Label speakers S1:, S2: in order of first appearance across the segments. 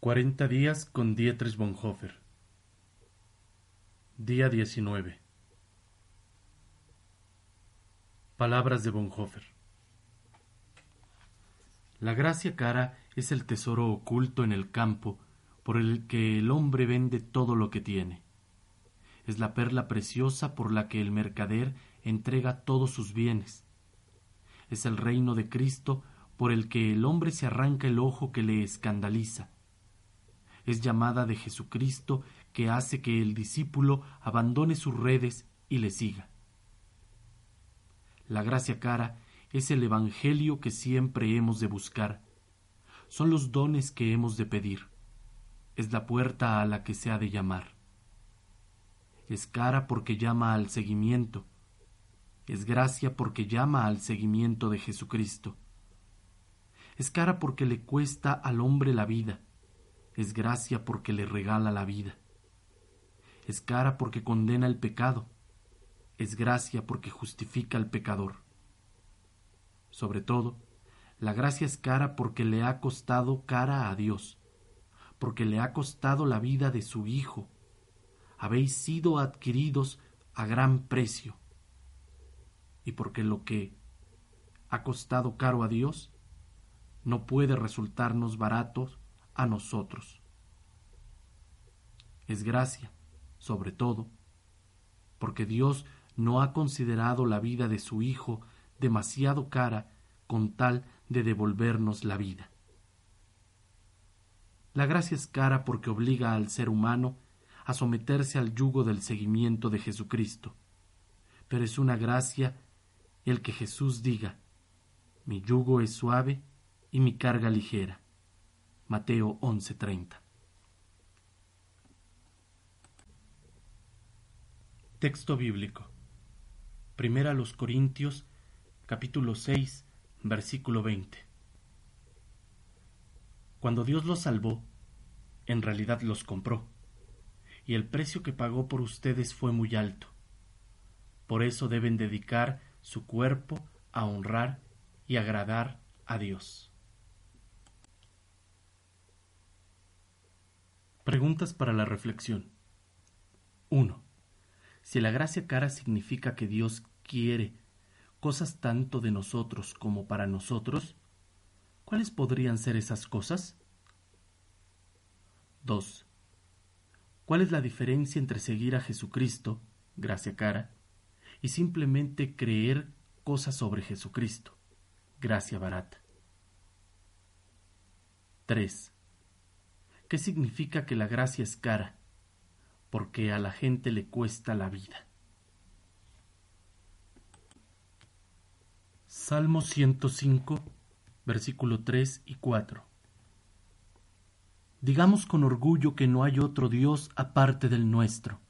S1: Cuarenta días con Dietrich Bonhoeffer. Día 19. Palabras de Bonhoeffer. La gracia cara es el tesoro oculto en el campo por el que el hombre vende todo lo que tiene. Es la perla preciosa por la que el mercader entrega todos sus bienes. Es el reino de Cristo por el que el hombre se arranca el ojo que le escandaliza es llamada de Jesucristo que hace que el discípulo abandone sus redes y le siga. La gracia cara es el Evangelio que siempre hemos de buscar. Son los dones que hemos de pedir. Es la puerta a la que se ha de llamar. Es cara porque llama al seguimiento. Es gracia porque llama al seguimiento de Jesucristo. Es cara porque le cuesta al hombre la vida es gracia porque le regala la vida. Es cara porque condena el pecado. Es gracia porque justifica al pecador. Sobre todo, la gracia es cara porque le ha costado cara a Dios, porque le ha costado la vida de su Hijo. Habéis sido adquiridos a gran precio. Y porque lo que ha costado caro a Dios no puede resultarnos baratos a nosotros. Es gracia, sobre todo, porque Dios no ha considerado la vida de su Hijo demasiado cara con tal de devolvernos la vida. La gracia es cara porque obliga al ser humano a someterse al yugo del seguimiento de Jesucristo, pero es una gracia el que Jesús diga, mi yugo es suave y mi carga ligera. Mateo 11:30. Texto bíblico. Primera los Corintios, capítulo 6, versículo 20. Cuando Dios los salvó, en realidad los compró, y el precio que pagó por ustedes fue muy alto. Por eso deben dedicar su cuerpo a honrar y agradar a Dios. Preguntas para la reflexión. 1. Si la gracia cara significa que Dios quiere cosas tanto de nosotros como para nosotros, ¿cuáles podrían ser esas cosas? 2. ¿Cuál es la diferencia entre seguir a Jesucristo, gracia cara, y simplemente creer cosas sobre Jesucristo, gracia barata? 3. ¿Qué significa que la gracia es cara? Porque a la gente le cuesta la vida. Salmo 105, versículo 3 y 4. Digamos con orgullo que no hay otro Dios aparte del nuestro.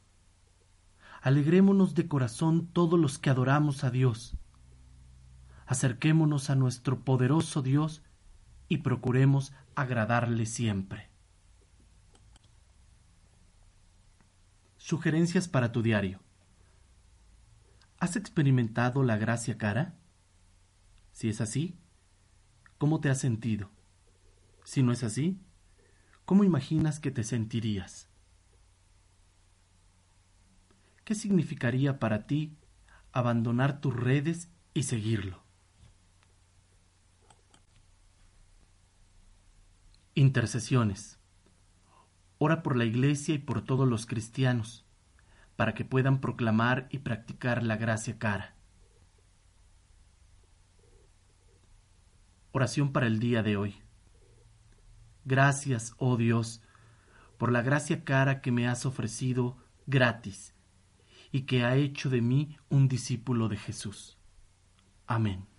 S1: Alegrémonos de corazón todos los que adoramos a Dios. Acerquémonos a nuestro poderoso Dios y procuremos agradarle siempre. Sugerencias para tu diario. ¿Has experimentado la gracia cara? Si es así, ¿cómo te has sentido? Si no es así, ¿cómo imaginas que te sentirías? ¿Qué significaría para ti abandonar tus redes y seguirlo? Intercesiones. Ora por la Iglesia y por todos los cristianos, para que puedan proclamar y practicar la gracia cara. Oración para el día de hoy. Gracias, oh Dios, por la gracia cara que me has ofrecido gratis y que ha hecho de mí un discípulo de Jesús. Amén.